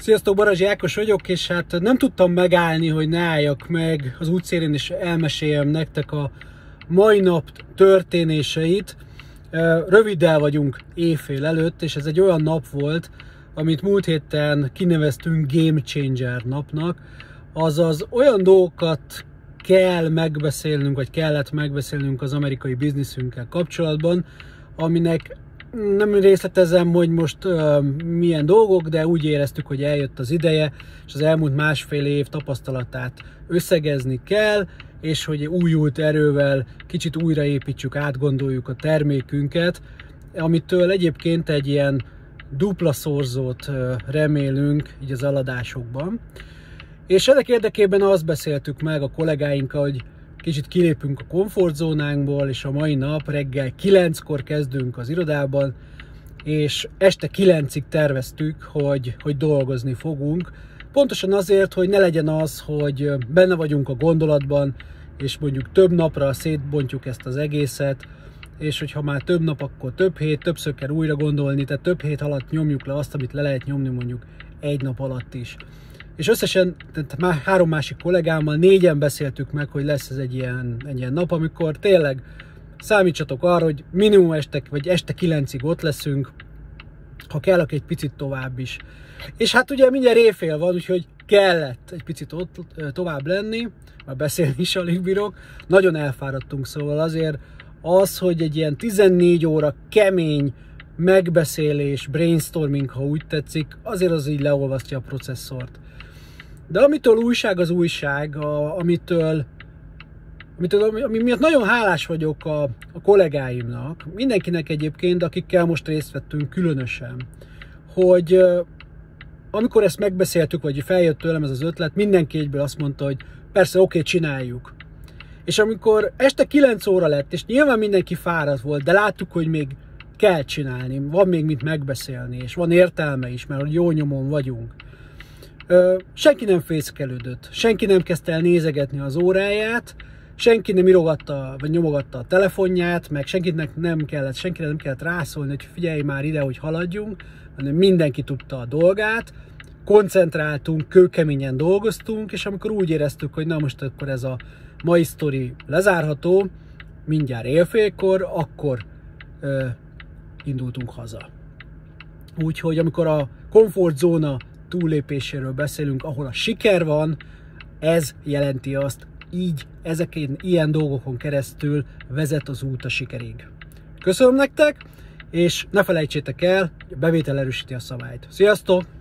Sziasztok, Barazsi Ákos vagyok, és hát nem tudtam megállni, hogy ne álljak meg az útszélén, és elmeséljem nektek a mai nap történéseit. Röviddel vagyunk éjfél előtt, és ez egy olyan nap volt, amit múlt héten kineveztünk Game Changer napnak, azaz olyan dolgokat kell megbeszélnünk, vagy kellett megbeszélnünk az amerikai bizniszünkkel kapcsolatban, aminek nem részletezem, hogy most uh, milyen dolgok, de úgy éreztük, hogy eljött az ideje, és az elmúlt másfél év tapasztalatát összegezni kell, és hogy újult erővel kicsit újraépítsük, átgondoljuk a termékünket, amitől egyébként egy ilyen dupla szorzót uh, remélünk így az eladásokban. És ennek érdekében azt beszéltük meg a kollégáinkkal, hogy kicsit kilépünk a komfortzónánkból, és a mai nap reggel 9-kor kezdünk az irodában, és este 9-ig terveztük, hogy, hogy dolgozni fogunk. Pontosan azért, hogy ne legyen az, hogy benne vagyunk a gondolatban, és mondjuk több napra szétbontjuk ezt az egészet, és hogyha már több nap, akkor több hét, többször kell újra gondolni, tehát több hét alatt nyomjuk le azt, amit le lehet nyomni mondjuk egy nap alatt is. És összesen tehát már három másik kollégámmal négyen beszéltük meg, hogy lesz ez egy ilyen, egy ilyen nap, amikor tényleg számítsatok arra, hogy minimum este, vagy este kilencig ott leszünk, ha kell, akkor egy picit tovább is. És hát ugye mindjárt éjfél van, úgyhogy kellett egy picit ott tovább lenni, már beszélni is alig bírok. Nagyon elfáradtunk, szóval azért az, hogy egy ilyen 14 óra kemény megbeszélés, brainstorming, ha úgy tetszik, azért az így leolvasztja a processzort. De amitől újság az újság, a, amitől, amitől ami, ami miatt nagyon hálás vagyok a, a kollégáimnak, mindenkinek egyébként, akikkel most részt vettünk különösen, hogy amikor ezt megbeszéltük, vagy feljött tőlem ez az ötlet, mindenki egyből azt mondta, hogy persze, oké, csináljuk. És amikor este 9 óra lett, és nyilván mindenki fáradt volt, de láttuk, hogy még kell csinálni, van még mit megbeszélni, és van értelme is, mert jó nyomon vagyunk senki nem fészkelődött, senki nem kezdte el nézegetni az óráját, senki nem irogatta, vagy nyomogatta a telefonját, meg senkinek nem kellett, senkire nem kellett rászólni, hogy figyelj már ide, hogy haladjunk, hanem mindenki tudta a dolgát, koncentráltunk, kőkeményen dolgoztunk, és amikor úgy éreztük, hogy na most akkor ez a mai sztori lezárható, mindjárt élfélkor, akkor ö, indultunk haza. Úgyhogy amikor a komfortzóna túllépéséről beszélünk, ahol a siker van, ez jelenti azt, így ezeken ilyen dolgokon keresztül vezet az út a sikerig. Köszönöm nektek, és ne felejtsétek el, a bevétel erősíti a szabályt. Sziasztok!